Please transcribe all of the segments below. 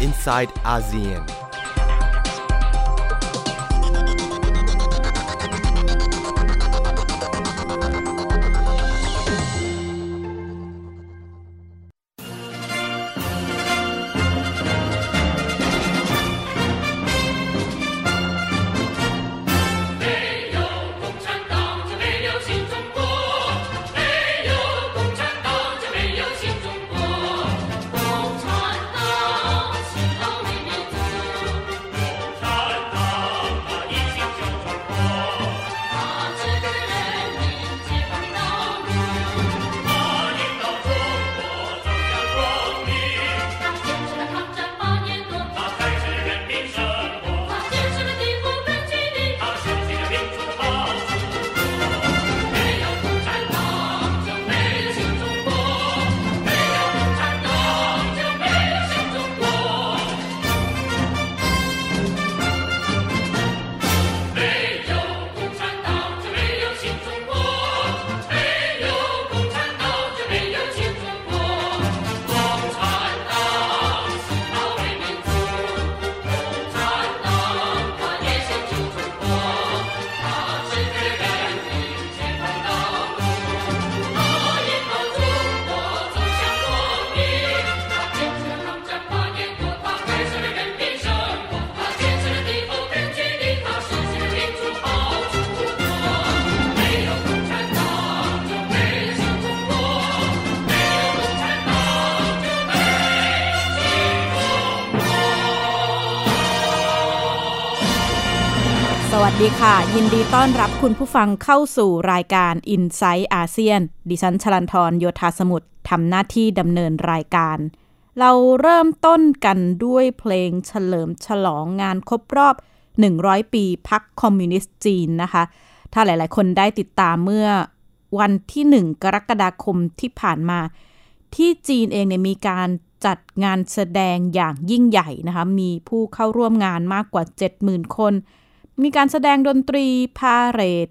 inside ASEAN. ดีค่ะ ยินดีต้อนรับคุณผู้ฟังเข้าสู่รายการ i n s i ซต์อาเซียน ดิฉันชลันทรโยธาสมุทรทำหน้าที่ดำเนินรายการ เราเริ่มต้นกันด้วยเพลงเฉลิมฉลองงานครบรอบ 100 ปีพักคอมมิวนิสต์จีนนะคะ ถ้าหลาย ๆ คนได้ติดตามเมื่อวันที่ 1 กรกฎาคมที่ผ่านมา ที่จีนเองเนี่ยมีการจัดงานแสดงอย่างยิ่งใหญ่นะคะ มีผู้เข้าร่วมงานมากกว่า 70,000 คน มีการแสดงดนตรีพาเรด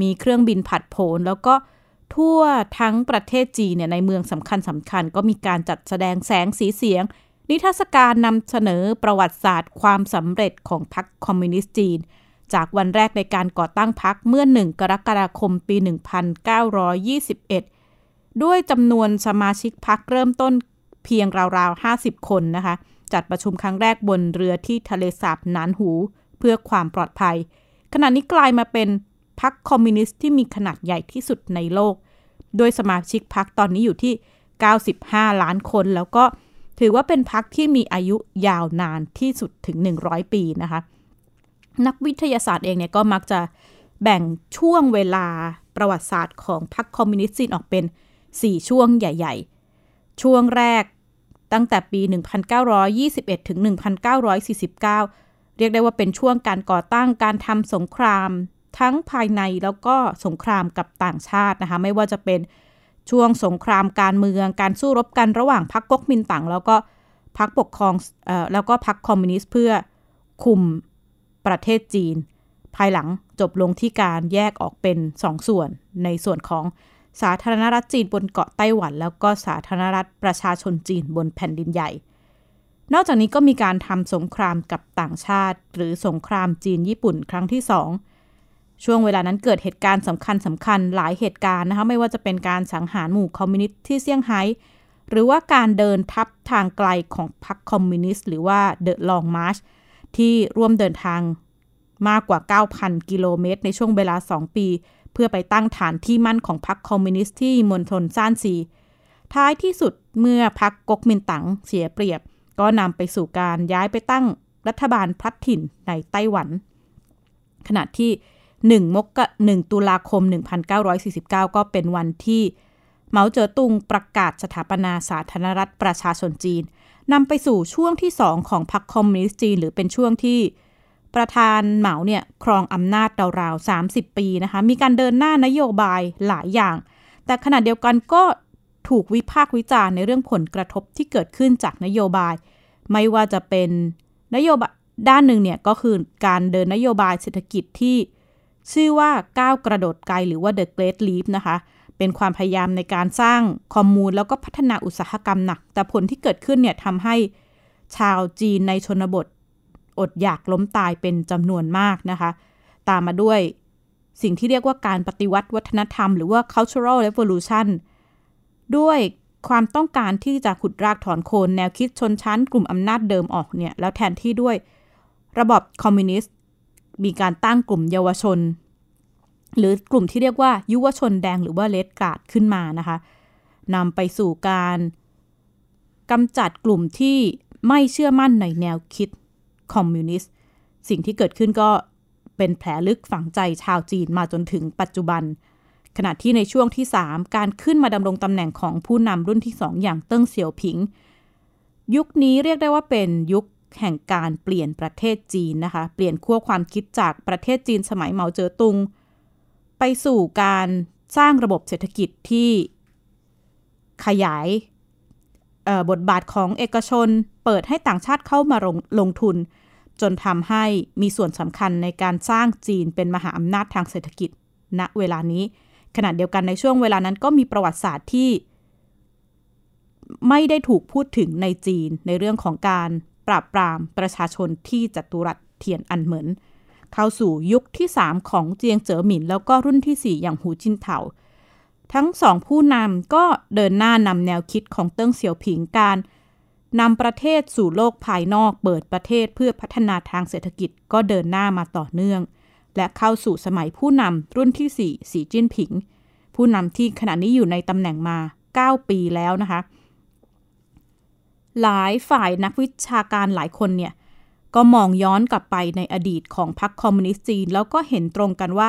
มีเครื่องบินผัดโผนแล้วก็ทั่วทั้งประเทศจีนเนี่ยในเมืองสำคัญสำคัญก็มีการจัดแสดงแสงสีเสียง นิทรรศการนำเสนอประวัติศาสตร์ ความสำเร็จของพรรคคอมมิวนิสต์จีน จากวันแรกในการก่อตั้งพรรคเมื่อ 1 กรกฎาคมปี 1921 ด้วยจำนวนสมาชิกพรรคเริ่มต้นเพียงราวๆ 50 คนนะคะ จัดประชุมครั้งแรกบนเรือที่ทะเลสาบหนานหู เพื่อความปลอดภัย ขณะนี้กลายมาเป็นพรรคคอมมิวนิสต์ที่มีขนาดใหญ่ที่สุดในโลก โดยสมาชิกพรรคตอนนี้อยู่ที่ 95 ล้านคน แล้วก็ถือว่าเป็นพรรคที่มีอายุยาวนานที่สุดถึง 100 ปีนะคะ นักประวัติศาสตร์เองเนี่ยก็มักจะแบ่งช่วงเวลาประวัติศาสตร์ของพรรคคอมมิวนิสต์จีนออกเป็น 4 ช่วงใหญ่ ๆ ช่วงแรกตั้งแต่ปี 1921 ถึง 1949 เรียกได้ว่าเป็นช่วงการก่อตั้งการทำสงคราม ทั้งภายในแล้วก็สงครามกับต่างชาตินะคะไม่ว่าจะเป็นช่วงสงครามการเมือง การสู้รบกันระหว่างพรรคก๊กมินตั๋งแล้วก็พรรคปกครองออแล้วก็พรรคคอมมิวนิสต์เพื่อคุมประเทศจีน ภายหลังจบลงที่การแยกออกเป็นสองส่วน ในส่วนของสาธารณรัฐจีนบนเกาะไต้หวัน แล้วก็สาธารณรัฐประชาชนจีนบนแผ่นดินใหญ่ นอกจากนี้ก็มีการทำสงครามกับต่างชาติ หรือสงครามจีนญี่ปุ่นครั้งที่สองช่วงเวลานั้นเกิดเหตุการณ์สำคัญสำคัญหลายเหตุการณ์นะคะไม่ว่าจะเป็นการสังหารหมู่คอมมิวนิสต์ที่เซี่ยงไฮ้หรือว่าการเดินทัพทางไกลของพรรคคอมมิวนิสต์หรือว่า The Long Marchที่ร่วมเดินทางมากกว่า 9,000 กิโลเมตร ในช่วงเวลา 2 ปี เพื่อไปตั้งฐานที่มั่นของพรรคคอมมิวนิสต์ที่มณฑลซ่านซี ท้ายที่สุดเมื่อพรรคก๊กมินตั๋งเสียเปรียบ ก็นำไปสู่การย้ายไปตั้งรัฐบาลพลัดถิ่นในไต้หวัน ขณะที่ 1 มก1ตุลาคม 1949 ก็เป็นวันที่เหมาเจ๋อตุงประกาศสถาปนาสาธารณรัฐประชาชนจีนนำไปสู่ช่วงที่2ของพรรคคอมมิวนิสต์จีน หรือเป็นช่วงที่ประธานเหมาเนี่ยครองอำนาจราวๆ30 ปีนะคะ มีการเดินหน้านโยบายหลายอย่าง แต่ขณะเดียวกันก็ ถูกวิพากษ์วิจารณ์ในเรื่องผลกระทบที่เกิดขึ้นจากนโยบาย ไม่ว่าจะเป็นนโยบายด้านหนึ่งเนี่ยก็คือการเดินนโยบายเศรษฐกิจที่ ชื่อว่าก้าวกระโดดไกลหรือว่า The Great Leap นะคะ เป็นความพยายามในการสร้างคอมมูนแล้วก็พัฒนาอุตสาหกรรมหนัก แต่ผลที่เกิดขึ้นเนี่ยทำให้ชาวจีนในชนบท อดอยากล้มตายเป็นจำนวนมากนะคะ ตามมาด้วยสิ่งที่เรียกว่าการปฏิวัติวัฒนธรรมหรือว่า cultural revolution ด้วยความต้องการที่จะขุดรากถอนโคนแนวคิดชนชั้นกลุ่มอำนาจเดิมออกเนี่ย แล้วแทนที่ด้วยระบบคอมมิวนิสต์ มีการตั้งกลุ่มเยาวชน หรือกลุ่มที่เรียกว่ายุวชนแดงหรือว่าเลดการ์ดขึ้นมานะคะนำไปสู่การกำจัดกลุ่มที่ไม่เชื่อมั่นในแนวคิดคอมมิวนิสต์ สิ่งที่เกิดขึ้นก็เป็นแผลลึกฝังใจชาวจีนมาจนถึงปัจจุบัน ขณะที่ในช่วงที่ 3 การขึ้นมาดำรงตำแหน่งของผู้นำรุ่นที่ 2 อย่างเติ้งเสี่ยวผิง ยุคนี้เรียกได้ว่าเป็นยุคแห่งการเปลี่ยนประเทศจีนนะคะ เปลี่ยนขั้วความคิดจากประเทศจีนสมัยเหมาเจ๋อตุง ไปสู่การสร้างระบบเศรษฐกิจที่ขยายบทบาทของเอกชน เปิดให้ต่างชาติเข้ามาลงลงทุน จนทำให้มีส่วนสำคัญในการสร้างจีนเป็นมหาอำนาจทางเศรษฐกิจณเวลานี้ ขณะเดียวกันในช่วงเวลานั้นก็มีประวัติศาสตร์ที่ ไม่ได้ถูกพูดถึงในจีนในเรื่องของการปราบปรามประชาชนที่จัตุรัสเทียนอันเหมินเข้าสู่ยุคที่ 3 ของเจียงเจ๋อหมิน แล้วก็รุ่นที่ 4 อย่างหูจินเถาทั้งสองผู้นำก็เดินหน้านำแนวคิดของเติ้งเสี่ยวผิงการนำประเทศสู่โลกภายนอกเปิดประเทศเพื่อพัฒนาทางเศรษฐกิจก็เดินหน้ามาต่อเนื่อง และเข้าสู่สมัยผู้นำรุ่นที่ 4 สีจิ้นผิง ผู้นำที่ขณะนี้อยู่ในตำแหน่งมา 9 ปีแล้วนะคะ หลายฝ่ายนักวิชาการหลายคนเนี่ย ก็มองย้อนกลับไปในอดีตของพรรคคอมมิวนิสต์จีน แล้วก็เห็นตรงกันว่า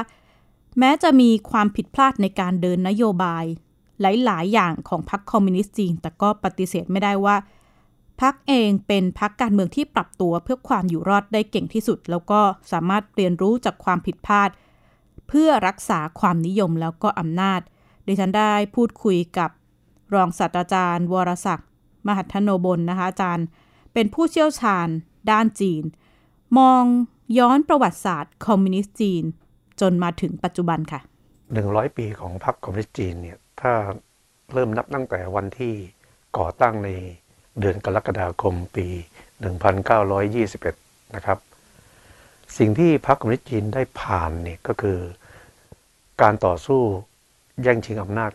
แม้จะมีความผิดพลาดในการเดินนโยบาย หลาย ๆ อย่างของพรรคคอมมิวนิสต์จีน แต่ก็ปฏิเสธไม่ได้ว่า พรรคเองเป็นพรรคการเมืองที่ปรับตัวเพื่อความอยู่รอดได้เก่งที่สุด แล้วก็สามารถเรียนรู้จากความผิดพลาด เพื่อรักษาความนิยมแล้วก็อำนาจ ดิฉันได้พูดคุยกับรองศาสตราจารย์ วรศักดิ์มหัทโนบลนะคะอาจารย์ เป็นผู้เชี่ยวชาญ ด้านจีน มองย้อนประวัติศาสตร์คอมมิวนิสต์จีน จนมาถึงปัจจุบันค่ะหนึ่งร้อยปีของพรรคคอมมิวนิสต์จีนเนี่ยถ้าเริ่มนับตั้งแต่วันที่ก่อตั้งใน เดือนกรกฎาคมปี 1921 นะครับ สิ่งที่พรรคคอมมิวนิสต์จีนได้ผ่านเนี่ยก็คือการต่อสู้แย่งชิงอำนาจ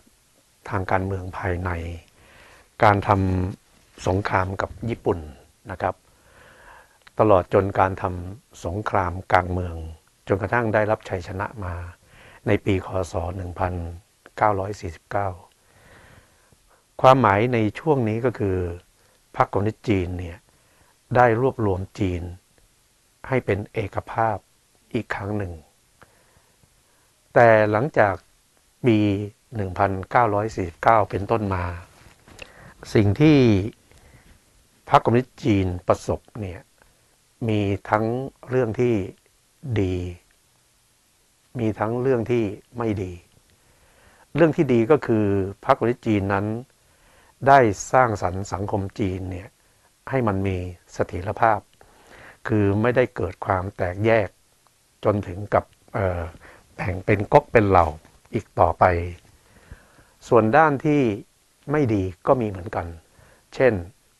ทางการเมืองภายใน การทำสงครามกับญี่ปุ่นนะครับ ตลอดจนการทำสงครามกลางเมือง จนกระทั่งได้รับชัยชนะมาในปีคศ 1949 ความหมายในช่วงนี้ก็คือ พรรคคอมมิวนิสต์จีนเนี่ยได้รวบรวมจีน ให้เป็นเอกภาพอีกครั้งหนึ่ง แต่หลังจากปี 1949 เป็นต้นมา สิ่งที่พรรคคอมมิวนิสต์จีนประสบเนี่ยมีทั้งเรื่องที่ดี มีทั้งเรื่องที่ไม่ดี เรื่องที่ดีก็คือพรรคคอมมิวนิสต์จีนนั้น ได้สร้างสรรค์สังคมจีนเนี่ยให้มันมีเสถียรภาพ คือไม่ได้เกิดความแตกแยกจนถึงกับแบ่งเป็นก๊กเป็นเหล่าอีกต่อไป ส่วนด้านที่ไม่ดีก็มีเหมือนกัน เช่น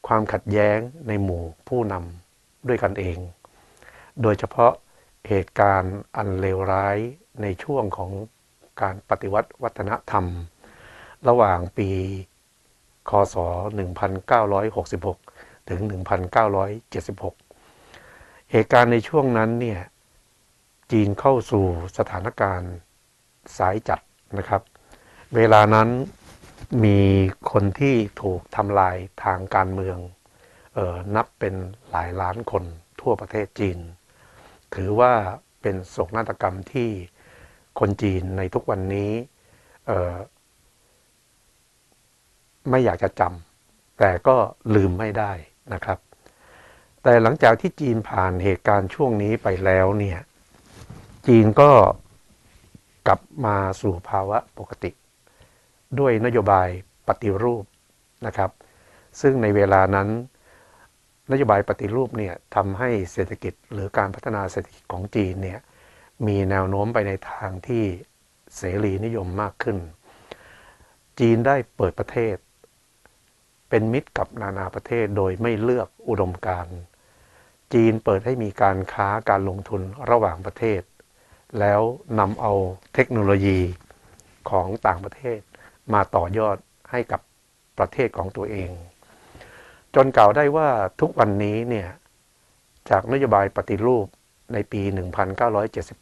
ความขัดแย้งในหมู่ผู้นำด้วยกันเอง โดยเฉพาะเหตุการณ์อันเลวร้ายในช่วงของการปฏิวัติวัฒนธรรม ระหว่างปี คศ 1966 ถึง 1976 เหตุการณ์ในช่วงนั้นเนี่ย จีนเข้าสู่สถานการณ์สายจัดนะครับ เวลานั้นมีคนที่ถูกทำลายทางการเมืองออนับเป็นหลายล้านคนทั่วประเทศจีน ถือว่าเป็นโศกนาฏกรรมที่คนจีนในทุกวันนี้ ไม่อยากจะจำแต่ก็ลืมไม่ได้นะครับ แต่หลังจากที่จีนผ่านเหตุการณ์ช่วงนี้ไปแล้วเนี่ย จีนก็กลับมาสู่ภาวะปกติ ด้วยนโยบายปฏิรูปนะครับ ซึ่งในเวลานั้นนโยบายปฏิรูปเนี่ยทำให้เศรษฐกิจหรือการพัฒนาเศรษฐกิจของจีนเนี่ยมีแนวโน้มไปในทางที่เสรีนิยมมากขึ้น จีนได้เปิดประเทศ เป็นมิตรกับนานาประเทศโดยไม่เลือกอุดมการณ์จีนเปิดให้มีการค้าการลงทุนระหว่างประเทศ แล้วนำเอาเทคโนโลยีของต่างประเทศ มาต่อยอดให้กับประเทศของตัวเอง จนกล่าวได้ว่าทุกวันนี้เนี่ย จากนโยบายปฏิรูปในปี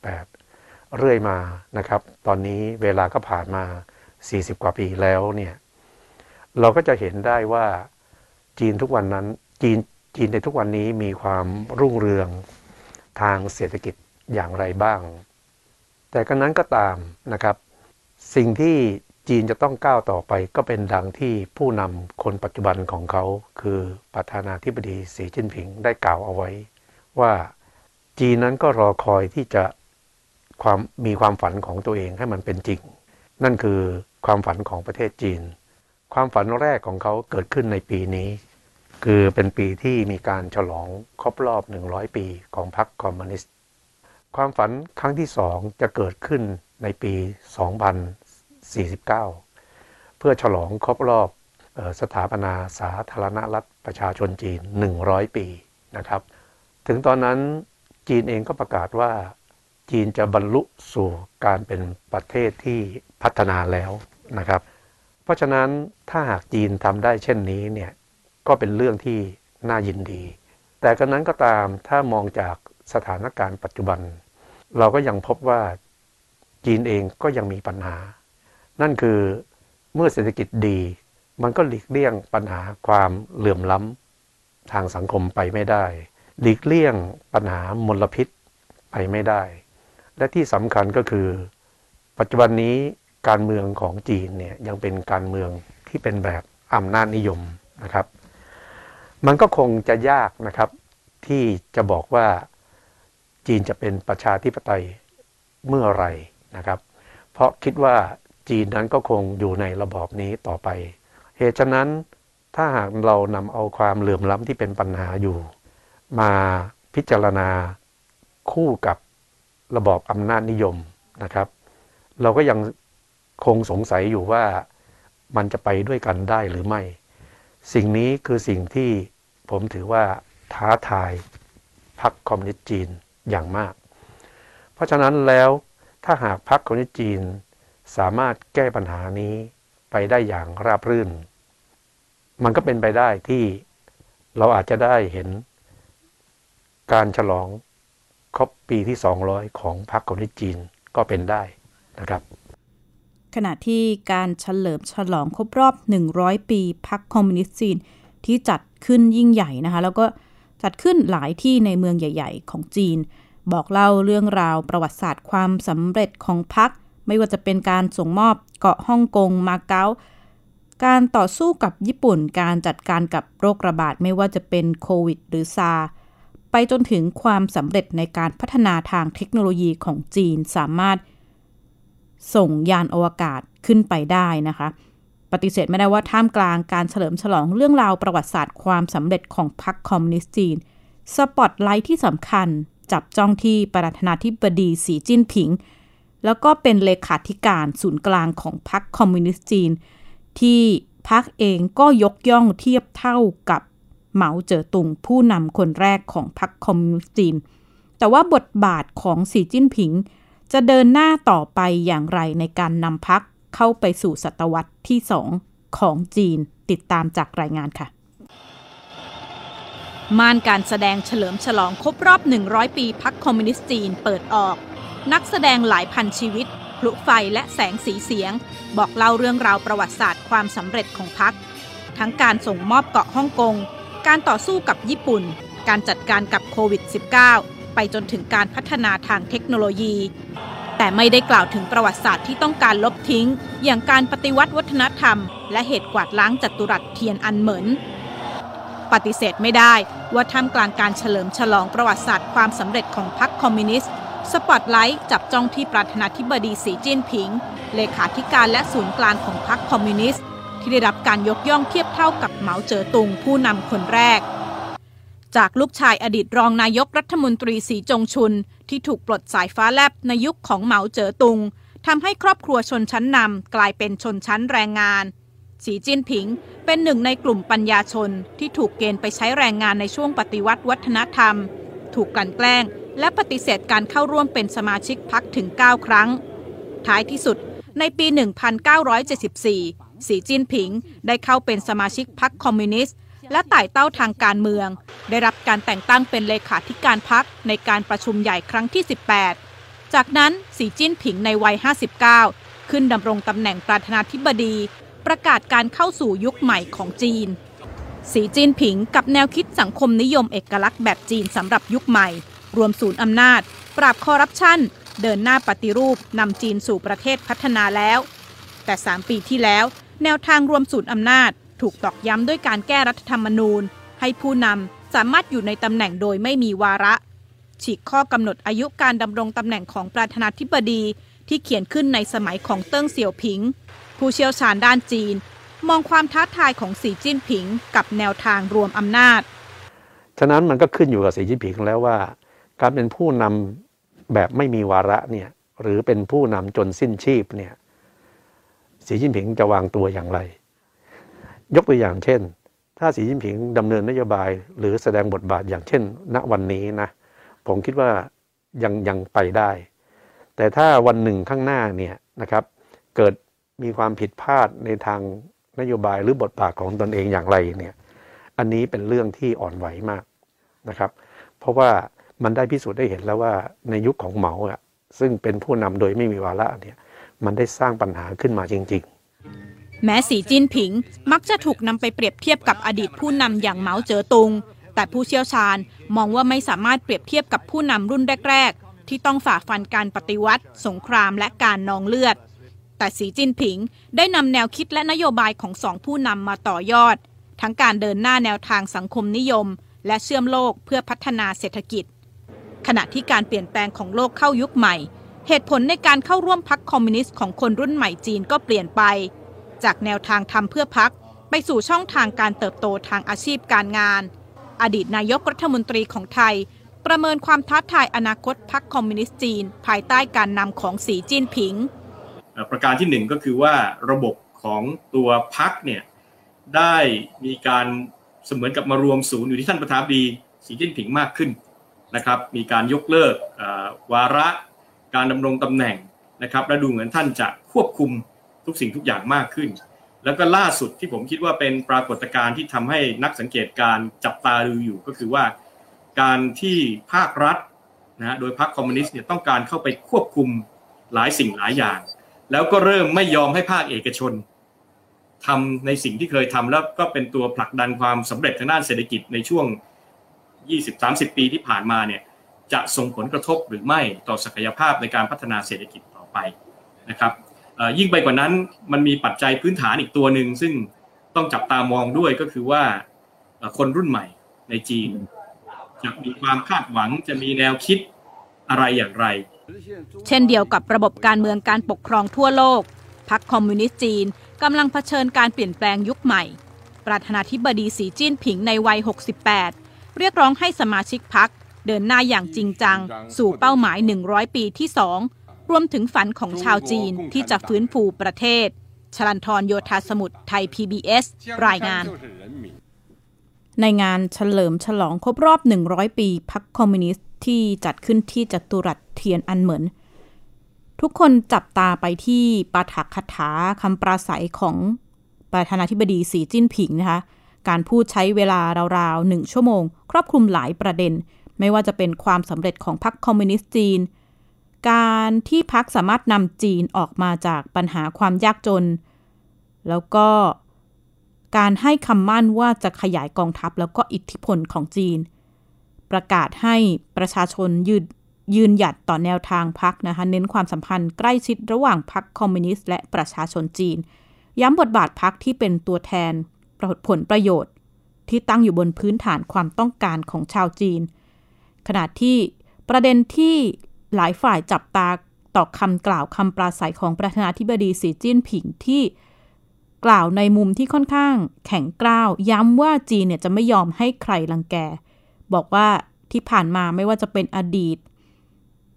1978 เรื่อยมานะครับ ตอนนี้เวลาก็ผ่านมา 40 กว่าปีแล้วเนี่ย เราก็จะเห็นได้ว่าจีนทุกวันนั้นจีนจีนในทุกวันนี้มีความรุ่งเรืองทางเศรษฐกิจอย่างไรบ้าง แต่ก็นั้นก็ตามนะครับ สิ่งที่จีนจะต้องก้าวต่อไปก็เป็นดังที่ผู้นำคนปัจจุบันของเขา คือประธานาธิบดีสีจิ้นผิงได้กล่าวเอาไว้ ว่าจีนนั้นก็รอคอยที่จะความมีความฝันของตัวเองให้มันเป็นจริง นั่นคือความฝันของประเทศจีน ความฝันแรกของเขาเกิดขึ้นในปีนี้ คือเป็นปีที่มีการฉลองครบรอบ 100 ปีของพรรคคอมมิวนิสต์ ความฝันครั้งที่สองจะเกิดขึ้นในปี 2049 เพื่อฉลองครบรอบสถาปนาสาธารณรัฐประชาชนจีน 100 ปีนะครับ ถึงตอนนั้นจีนเองก็ประกาศว่าจีนจะบรรลุสู่การเป็นประเทศที่พัฒนาแล้วนะครับ ราะฉะนั้นถ้าหากจีนทำได้เช่นนี้เนี่ยก็เป็นเรื่องที่น่ายินดี แต่กระนั้นก็ตามถ้ามองจากสถานการณ์ปัจจุบัน เราก็ยังพบว่าจีนเองก็ยังมีปัญหา นั่นคือเมื่อเศรษฐกิจดี มันก็หลีกเลี่ยงปัญหาความเหลื่อมล้ำทางสังคมไปไม่ได้ หลีกเลี่ยงปัญหามลพิษไปไม่ได้ และที่สำคัญก็คือ ปัจจุบันนี้ การเมืองของจีนเนี่ยยังเป็นการเมืองที่เป็นแบบอำนาจนิยมนะครับ มันก็คงจะยากนะครับที่จะบอกว่าจีนจะเป็นประชาธิปไตยเมื่อไรนะครับ เพราะคิดว่าจีนนั้นก็คงอยู่ในระบอบนี้ต่อไป เหตุฉะนั้นถ้าหากเรานำเอาความเหลื่อมล้ำที่เป็นปัญหาอยู่ มาพิจารณาคู่กับระบอบอำนาจนิยมนะครับ เราก็ยัง คงสงสัยอยู่ว่ามันจะไปด้วยกันได้หรือไม่ สิ่งนี้คือสิ่งที่ผมถือว่าท้าทายพรรคคอมมิวนิสต์จีนอย่างมาก เพราะฉะนั้นแล้วถ้าหากพรรคคอมมิวนิสต์จีน สามารถแก้ปัญหานี้ไปได้อย่างราบรื่น มันก็เป็นไปได้ที่เราอาจจะได้เห็นการฉลองครบปีที่ 200 ของพรรคคอมมิวนิสต์จีนก็เป็นได้นะครับ ขณะที่การเฉลิมฉลองครบรอบ 100 ปีพรรคคอมมิวนิสต์จีนที่จัดขึ้นยิ่งใหญ่นะคะ แล้วก็จัดขึ้นหลายที่ในเมืองใหญ่ ๆ ของจีน บอกเล่าเรื่องราวประวัติศาสตร์ความสำเร็จของพรรคไม่ว่าจะเป็นการส่งมอบเกาะฮ่องกงมาเก๊าการต่อสู้กับญี่ปุ่นการจัดการกับโรคระบาดไม่ว่าจะเป็นโควิด หรือซา ไปจนถึงความสำเร็จในการพัฒนาทางเทคโนโลยีของจีนสามารถ ส่งยานอวกาศขึ้นไปได้นะคะ ปฏิเสธไม่ได้ว่าท่ามกลางการเฉลิมฉลองเรื่องราวประวัติศาสตร์ความสำเร็จของพรรคคอมมิวนิสต์จีน สปอตไลท์ที่สำคัญจับจ้องที่ประธานาธิบดีสีจิ้นผิง แล้วก็เป็นเลขาธิการศูนย์กลางของพรรคคอมมิวนิสต์จีน ที่พรรคเองก็ยกย่องเทียบเท่ากับเหมาเจ๋อตุงผู้นำคนแรกของพรรคคอมมิวนิสต์จีน แต่ว่าบทบาทของสีจิ้นผิง จะเดินหน้าต่อไปอย่างไรในการนำพรรคเข้าไปสู่ศตวรรษที่ 2 ของจีนติดตามจากรายงานค่ะ ม่านการแสดงเฉลิมฉลองครบรอบ 100 ปีพรรคอมมิวนิสต์จีนเปิดออก นักแสดงหลายพันชีวิตพลุไฟและแสงสีเสียง บอกเล่าเรื่องราวประวัติศาสตร์ความสำเร็จของพรรคทั้งการส่งมอบเกาะฮ่องกง การต่อสู้กับญี่ปุ่น การจัดการกับโควิด -19 ไปจนถึงการพัฒนาทางเทคโนโลยี แต่ไม่ได้กล่าวถึงประวัติศาสตร์ที่ต้องการลบทิ้ง อย่างการปฏิวัติวัฒนธรรม และเหตุกวาดล้างจัตุรัสเทียนอันเหมินปฏิเสธไม่ได้ว่าท่ามกลางการเฉลิมฉลองประวัติศาสตร์ความสำเร็จของพรรคคอมมิวนิสต์สปอตไลท์จับจ้องที่ประธานาธิบดีสีจิ้นผิง เลขาธิการและศูนย์กลางของพรรคคอมมิวนิสต์ที่ได้รับการยกย่องเทียบเท่ากับเหมาเจ๋อตุงผู้นำคนแรก จากลูกชายอดีตรองนายกรัฐมนตรีสีจงชุน ที่ถูกปลดสายฟ้าแลบในยุคของเหมาเจ๋อตุงทำให้ครอบครัวชนชั้นนำกลายเป็นชนชั้นแรงงาน สีจิ้นผิงเป็นหนึ่งในกลุ่มปัญญาชนที่ถูกเกณฑ์ไปใช้แรงงานในช่วงปฏิวัติวัฒนธรรม ถูกกลั่นแกล้ง และปฏิเสธการเข้าร่วมเป็นสมาชิกพรรคถึง 9 ครั้ง ท้ายที่สุดในปี 1974 สีจิ้นผิงได้เข้าเป็นสมาชิกพรรคคอมมิวนิสต์ และไต่เต้าทางการเมือง ได้รับการแต่งตั้งเป็นเลขาธิการพรรคในการประชุมใหญ่ครั้งที่ 18 จากนั้นสีจิ้นผิงในวัย 59 ขึ้นดำรงตำแหน่งประธานาธิบดี ประกาศการเข้าสู่ยุคใหม่ของจีน สีจิ้นผิงกับแนวคิดสังคมนิยมเอกลักษณ์แบบจีนสำหรับยุคใหม่ รวมศูนย์อำนาจ ปราบคอร์รัปชันเดินหน้าปฏิรูปนำจีนสู่ประเทศพัฒนาแล้ว แต่ 3 ปีที่แล้ว แนวทางรวมศูนย์อำนาจ ถูกตอกย้ำด้วยการแก้รัฐธรรมนูญ ให้ผู้นำสามารถอยู่ในตำแหน่งโดยไม่มีวาระ ฉีกข้อกำหนดอายุการดำรงตำแหน่งของประธานาธิบดีที่เขียนขึ้นในสมัยของเติ้งเสี่ยวผิง ผู้เชี่ยวชาญด้านจีน มองความท้าทายของสีจิ้นผิง กับแนวทางรวมอำนาจ ฉะนั้นมันก็ขึ้นอยู่กับสีจิ้นผิงแล้วว่า การเป็นผู้นำแบบไม่มีวาระเนี่ยหรือเป็นผู้นำจนสิ้นชีพเนี่ยสีจิ้นผิงจะวางตัวอย่างไร ยกตัวอย่างเช่น ถ้าสีจิ้นผิงดำเนินนโยบาย หรือแสดงบทบาทอย่างเช่น ณวันนี้นะ ผมคิดว่ายังยังไปได้ แต่ถ้าวันหนึ่งข้างหน้าเนี่ยนะครับ เกิดมีความผิดพลาดในทางนโยบายหรือบทบาทของตนเองอย่างไรเนี่ย อันนี้เป็นเรื่องที่อ่อนไหวมากนะครับ เพราะว่ามันได้พิสูจน์ได้เห็นแล้วว่าในยุคของเหมาอะซึ่งเป็นผู้นำโดยไม่มีวาระเนี่ย มันได้สร้างปัญหาขึ้นมาจริง ๆ แม้สีจิ้นผิงมักจะถูกนำไปเปรียบเทียบกับอดีตผู้นำอย่างเหมาเจ๋อตุง แต่ผู้เชี่ยวชาญมองว่าไม่สามารถเปรียบเทียบกับผู้นำรุ่นแรก ๆ ที่ต้องฝ่าฟันการปฏิวัติ สงครามและการนองเลือด แต่สีจิ้นผิงได้นำแนวคิดและนโยบายของสองผู้นำมาต่อยอด ทั้งการเดินหน้าแนวทางสังคมนิยม และเชื่อมโลกเพื่อพัฒนาเศรษฐกิจ ขณะที่การเปลี่ยนแปลงของโลกเข้ายุคใหม่ เหตุผลในการเข้าร่วมพักคอมมิวนิสต์ของคนรุ่นใหม่จีนก็เปลี่ยนไป จากแนวทางทำเพื่อพัก ไปสู่ช่องทางการเติบโตทางอาชีพการงาน อดีตนายกรัฐมนตรีของไทย ประเมินความท้าทายอนาคตพักคอมมิวนิสต์จีน ภายใต้การนำของสีจิ้นผิง ประการที่หนึ่งก็คือว่าระบบของตัวพักเนี่ยได้มีการเสมือนกับมารวมศูนย์อยู่ที่ท่านประธานดีสีจิ้นผิงมากขึ้นนะครับมีการยกเลิกวาระการดำรงตำแหน่งนะครับและดูเหมือนท่านจะควบคุม ทุกสิ่งทุกอย่างมากขึ้น แล้วก็ล่าสุดที่ผมคิดว่าเป็นปรากฏการณ์ที่ทำให้นักสังเกตการจับตาดูอยู่ก็คือว่า การที่ภาครัฐนะโดยพรรคคอมมิวนิสต์เนี่ยต้องการเข้าไปควบคุมหลายสิ่งหลายอย่าง แล้วก็เริ่มไม่ยอมให้ภาคเอกชนทำในสิ่งที่เคยทำแล้วก็เป็นตัวผลักดันความสำเร็จทางด้านเศรษฐกิจในช่วง 20-30 ปีที่ผ่านมาเนี่ยจะส่งผลกระทบหรือไม่ต่อศักยภาพในการพัฒนาเศรษฐกิจต่อไปนะครับ ยิ่งไปกว่านั้นมันมีปัจจัยพื้นฐานอีกตัวหนึ่งซึ่งต้องจับตามองด้วยก็คือว่าคนรุ่นใหม่ในจีน จะมีความคาดหวังจะมีแนวคิดอะไรอย่างไร เช่นเดียวกับระบบการเมืองการปกครองทั่วโลกพรรคคอมมิวนิสต์จีนกำลังเผชิญการเปลี่ยนแปลงยุคใหม่ ประธานาธิบดีสีจิ้นผิงในวัย 68 เรียกร้องให้สมาชิกพรรคเดินหน้าอย่างจริงจัง สู่เป้าหมาย 100 ปีที่ 2 รวมถึงฝันของชาวจีนที่จะฟื้นฟูประเทศ ชลันทรโยธาสมุทรไทย PBS รายงาน ในงานเฉลิมฉลองครบรอบ 100 ปีพรรคคอมมิวนิสต์ที่จัดขึ้นที่จัตุรัสเทียนอันเหมินทุกคนจับตาไปที่ปาฐกคาถาคำปราศัยของประธานาธิบดีสีจิ้นผิงนะคะ การพูดใช้เวลาราวๆหนึ่งชั่วโมง ครอบคลุมหลายประเด็น ไม่ว่าจะเป็นความสำเร็จของพรรคคอมมิวนิสต์จีน การที่พรรคสามารถนำจีนออกมาจากปัญหาความยากจน แล้วก็การให้คำมั่นว่าจะขยายกองทัพแล้วก็อิทธิพลของจีน ประกาศให้ประชาชนยืดยืนหยัดต่อแนวทางพรรคนะคะเน้นความสัมพันธ์ใกล้ชิดระหว่างพรรคคอมมิวนิสต์และประชาชนจีน ย้ำบทบาทพรรคที่เป็นตัวแทนผลประโยชน์ ที่ตั้งอยู่บนพื้นฐานความต้องการของชาวจีน ขณะที่ประเด็นที่ หลายฝ่ายจับตาต่อคำกล่าวคำปราศัยของประธานาธิบดีสีจิ้นผิงที่กล่าวในมุมที่ค่อนข้างแข็งกร้าว ย้ำว่าจีนเนี่ยจะไม่ยอมให้ใครลังแก บอกว่าที่ผ่านมาไม่ว่าจะเป็นอดีต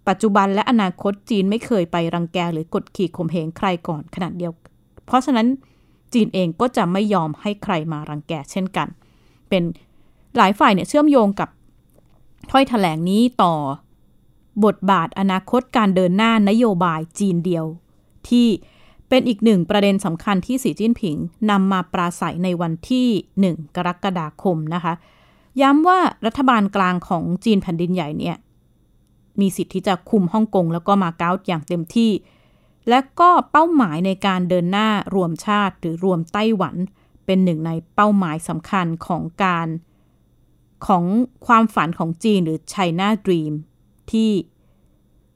ปัจจุบันและอนาคตจีนไม่เคยไปรังแกหรือกดขี่ข่มเหงใครก่อนขนาดเดียว เพราะฉะนั้นจีนเองก็จะไม่ยอมให้ใครมารังแกเช่นกัน เป็นหลายฝ่ายเนี่ยเชื่อมโยงกับถ้อยถแถลงนี้ต่อ บทบาทอนาคตการเดินหน้านโยบายจีนเดียว ที่เป็นอีกหนึ่งประเด็นสำคัญที่สีจิ้นผิงนำมาปราศัยในวันที่ 1 กรกฎาคมนะคะ ย้ำว่ารัฐบาลกลางของจีนแผ่นดินใหญ่เนี่ยมีสิทธิ์ที่จะคุมฮ่องกงแล้วก็มาเก๊าอย่างเต็มที่ และก็เป้าหมายในการเดินหน้ารวมชาติหรือรวมไต้หวัน เป็นหนึ่งในเป้าหมายสำคัญของการของความฝันของจีนหรือ China Dream ที่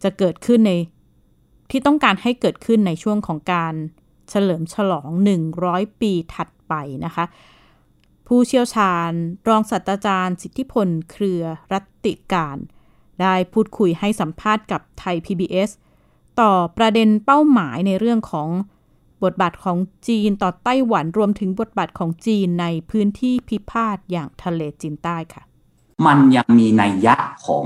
จะเกิดขึ้นในที่ต้องการให้เกิดขึ้นในช่วงของการเฉลิมฉลอง 100 ปีถัดไปนะคะ ผู้เชี่ยวชาญ รองศาสตราจารย์ สิทธิพล เครือรัติการ ได้พูดคุยให้สัมภาษณ์กับไทย PBS ต่อประเด็นเป้าหมายในเรื่องของบทบาทของจีนต่อไต้หวันรวมถึงบทบาทของจีนในพื้นที่พิพาทอย่างทะเลจีนใต้ค่ะ มันยังมีนัยยะของ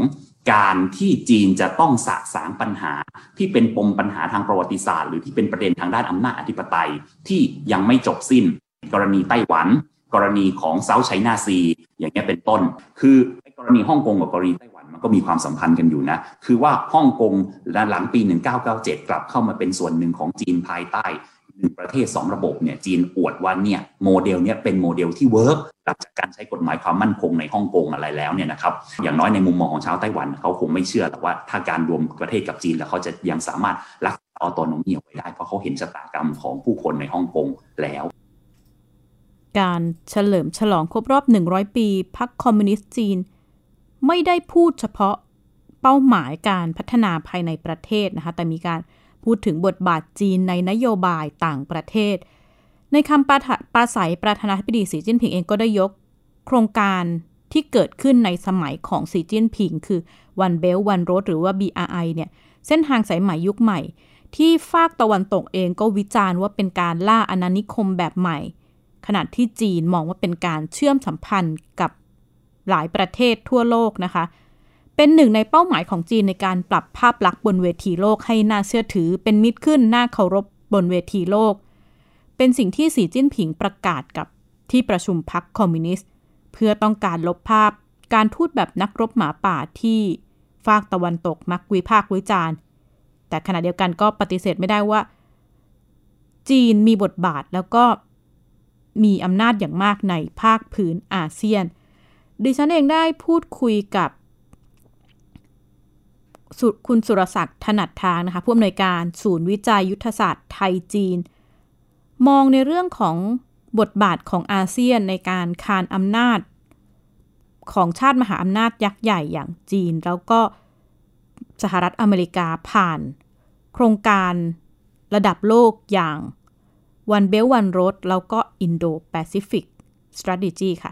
การที่จีนจะต้องสะสางปัญหาที่เป็นปมปัญหาทางประวัติศาสตร์ หรือที่เป็นประเด็นทางด้านอำนาจอธิปไตยที่ยังไม่จบสิ้น กรณีไต้หวัน กรณีของเซาท์ไชน่าซี อย่างนี้เป็นต้น คือกรณีฮ่องกงกับกรณีไต้หวันมันก็มีความสัมพันธ์กันอยู่นะ คือว่าฮ่องกงหลังปี 1997 กลับเข้ามาเป็นส่วนหนึ่งของจีนภายใต้ หนึ่งประเทศ2ระบบเนี่ยจีนอวดว่าเนี่ยโมเดลเนี่ยเป็นโมเดลที่ work หลังจากการใช้กฎหมายความมั่นคงในฮ่องกงอะไรแล้วเนี่ยนะครับอย่างน้อยในมุมมองของชาวไต้หวันเขาคงไม่เชื่อหรอกว่าถ้าการรวมประเทศกับจีนแล้วเขาจะยังสามารถรักษา autonomy ไว้ได้ เพราะเขาเห็นชะตากรรมของผู้คนในฮ่องกงแล้ว การเฉลิมฉลองครบรอบ 100 ปีพรรคคอมมิวนิสต์จีน ไม่ได้พูดเฉพาะเป้าหมายการพัฒนาภายในประเทศนะคะแต่มีการ พูดถึงบทบาทจีนในนโยบายต่างประเทศ ในคำปราปราศัยประธานาธิบดีสีจิ้นผิงเองก็ได้ยกโครงการที่เกิดขึ้นในสมัยของสีจิ้นผิง คือ One Belt One Road หรือว่า BRI เนี่ยเส้นทางสายใหม่ยุคใหม่ ที่ฝากตะวันตกเองก็วิจารณ์ว่าเป็นการล่าอาณานิคมแบบใหม่ ขณะที่จีนมองว่าเป็นการเชื่อมสัมพันธ์กับหลายประเทศทั่วโลกนะคะ เป็นหนึ่งในเป้าหมายของจีนในการปรับภาพลักษณ์บนเวทีโลกให้น่าเชื่อถือ เป็นมิตรขึ้นน่าเคารพบนเวทีโลก เป็นสิ่งที่สีจิ้นผิงประกาศกับที่ประชุมพรรคคอมมิวนิสต์ เพื่อต้องการลบภาพการทูตแบบนักรบหมาป่าที่ฝากตะวันตกมักวิพากษ์วิจารณ์ แต่ขณะเดียวกันก็ปฏิเสธไม่ได้ว่า จีนมีบทบาทแล้วก็มีอำนาจอย่างมากในภาคพื้นอาเซียน ดิฉันเองได้พูดคุยกับ คุณสุรศักดิ์ถนัดทางนะคะผู้อำนวยการศูนย์วิจัยยุทธศาสตร์ไทยจีน มองในเรื่องของบทบาทของอาเซียนในการคานอำนาจ ของชาติมหาอำนาจยักษ์ใหญ่อย่างจีน แล้วก็สหรัฐอเมริกาผ่าน โครงการระดับโลกอย่าง One Belt One Road แล้วก็ Indo-Pacific Strategy ค่ะ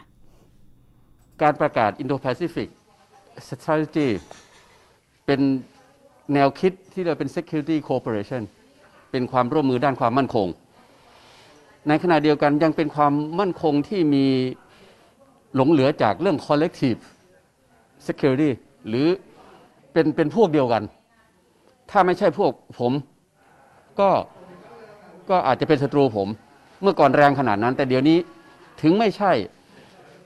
การประกาศ Indo-Pacific Strategy เป็นแนวคิดที่เราเป็น security cooperation เป็นความร่วมมือด้านความมั่นคง ในขณะเดียวกันยังเป็นความมั่นคงที่มีหลงเหลือจากเรื่อง collective security หรือเป็นเป็นพวกเดียวกัน ถ้าไม่ใช่พวกผมก็ก็อาจจะเป็นศัตรูผม เมื่อก่อนแรงขนาดนั้น แต่เดี๋ยวนี้ถึงไม่ใช่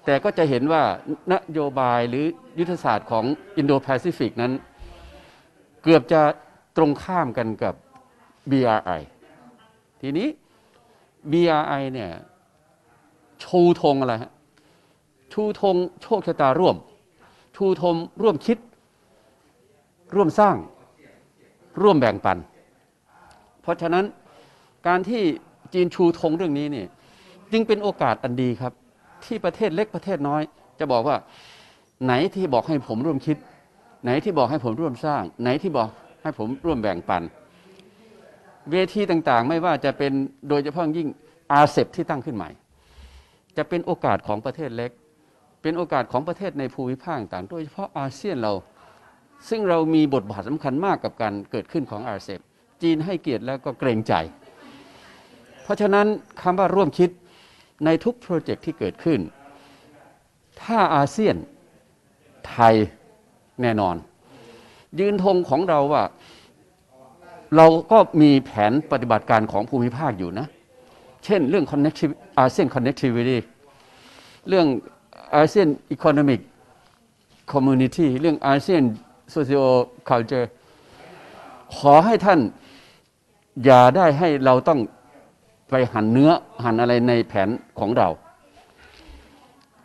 แต่ก็จะเห็นว่านโยบายหรือยุทธศาสตร์ของ Indo-Pacific นั้น เกือบจะตรงข้ามกันกับ BRI ทีนี้ BRI เนี่ยชูธงอะไรฮะชูธงโชคชะตาร่วม ชูธงร่วมคิด ร่วมสร้าง ร่วมแบ่งปัน เพราะฉะนั้นการที่จีนชูธงเรื่องนี้เนี่ยจึงเป็นโอกาสอันดีครับ ที่ประเทศเล็กประเทศน้อย จะบอกว่าไหนที่บอกให้ผมร่วมคิด ไหนที่บอกให้ผมร่วมสร้าง ไหนที่บอกให้ผมร่วมแบ่งปัน เวทีต่างๆ ไม่ว่าจะเป็นโดยเฉพาะยิ่งอาเซบที่ตั้งขึ้นใหม่ จะเป็นโอกาสของประเทศเล็ก เป็นโอกาสของประเทศในภูมิภาคต่างโดยเฉพาะอาเซียนเรา ซึ่งเรามีบทบาทสำคัญมากกับการเกิดขึ้นของอาเซบจีนให้เกียรติแล้วก็เกรงใจ เพราะฉะนั้นคำว่าร่วมคิดในทุกโปรเจกต์ที่เกิดขึ้น ถ้าอาเซียนไทย แน่นอน ยืนธงของเราว่า เราก็มีแผนปฏิบัติการของภูมิภาคอยู่นะ เช่นเรื่อง connectivity อาเซียน connectivity เรื่องอาเซียน economic community เรื่องอาเซียน socio culture ขอให้ท่านอย่าได้ให้เราต้องไปหันเนื้อหันอะไรในแผนของเรา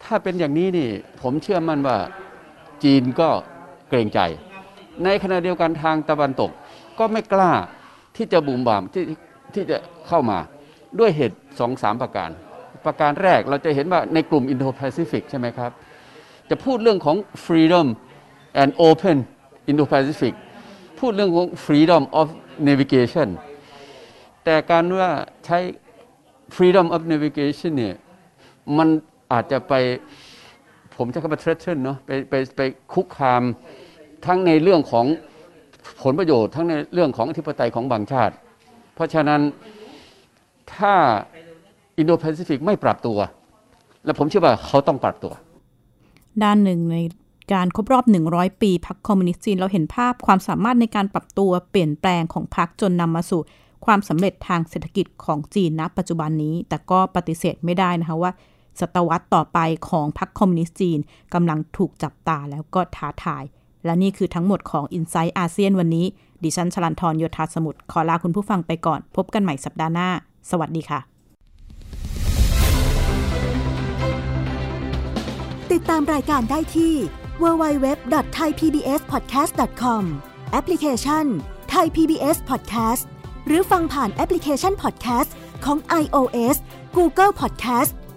ถ้าเป็นอย่างนี้นี่ ผมเชื่อมั่นว่าจีนก็ เกรงใจ ในขณะเดียวกันทางตะวันตกก็ไม่กล้าที่จะบุ่มบามที่ที่จะเข้ามาด้วยเหตุสองสามประการ ประการแรกเราจะเห็นว่าในกลุ่ม Indo-Pacific ใช่ไหมครับ จะพูดเรื่องของ freedom and open Indo-Pacific พูดเรื่องของ freedom of navigation แต่การว่าใช้ freedom of navigation เนี่ยมันอาจจะไป ผมใช้คำว่า threaten เนาะไปไปไปคุกคามทั้งในเรื่องของผลประโยชน์ ทั้งในเรื่องของอธิปไตยของบางชาติ เพราะฉะนั้นถ้าอินโดแปซิฟิกไม่ปรับตัว และผมเชื่อว่าเขาต้องปรับตัว ด้านหนึ่งในการครบรอบ 100 ปีพรรคคอมมิวนิสต์จีน เราเห็นภาพความสามารถในการปรับตัวเปลี่ยนแปลงของพรรคจนนำมาสู่ความสำเร็จทางเศรษฐกิจของจีนณปัจจุบันนี้ แต่ก็ปฏิเสธไม่ได้นะคะว่า ศตวรรษต่อไปของพรรคคอมมิวนิสต์จีนกำลังถูกจับตาแล้วก็ท้าทาย และนี่คือทั้งหมดของ i n s i ซต์อาเซียนวันนี้ ดิฉันชลันทรโยธาสมุทรขอลาคุณผู้ฟังไปก่อน พบกันใหม่สัปดาห์หน้า สวัสดีค่ะ ติดตามรายการได้ที่ www.thaipbspodcast.com แอปพลิเคชัน Thai PBS Podcast หรือฟังผ่านแอปพลิเคชัน Podcast ของ iOS Google Podcast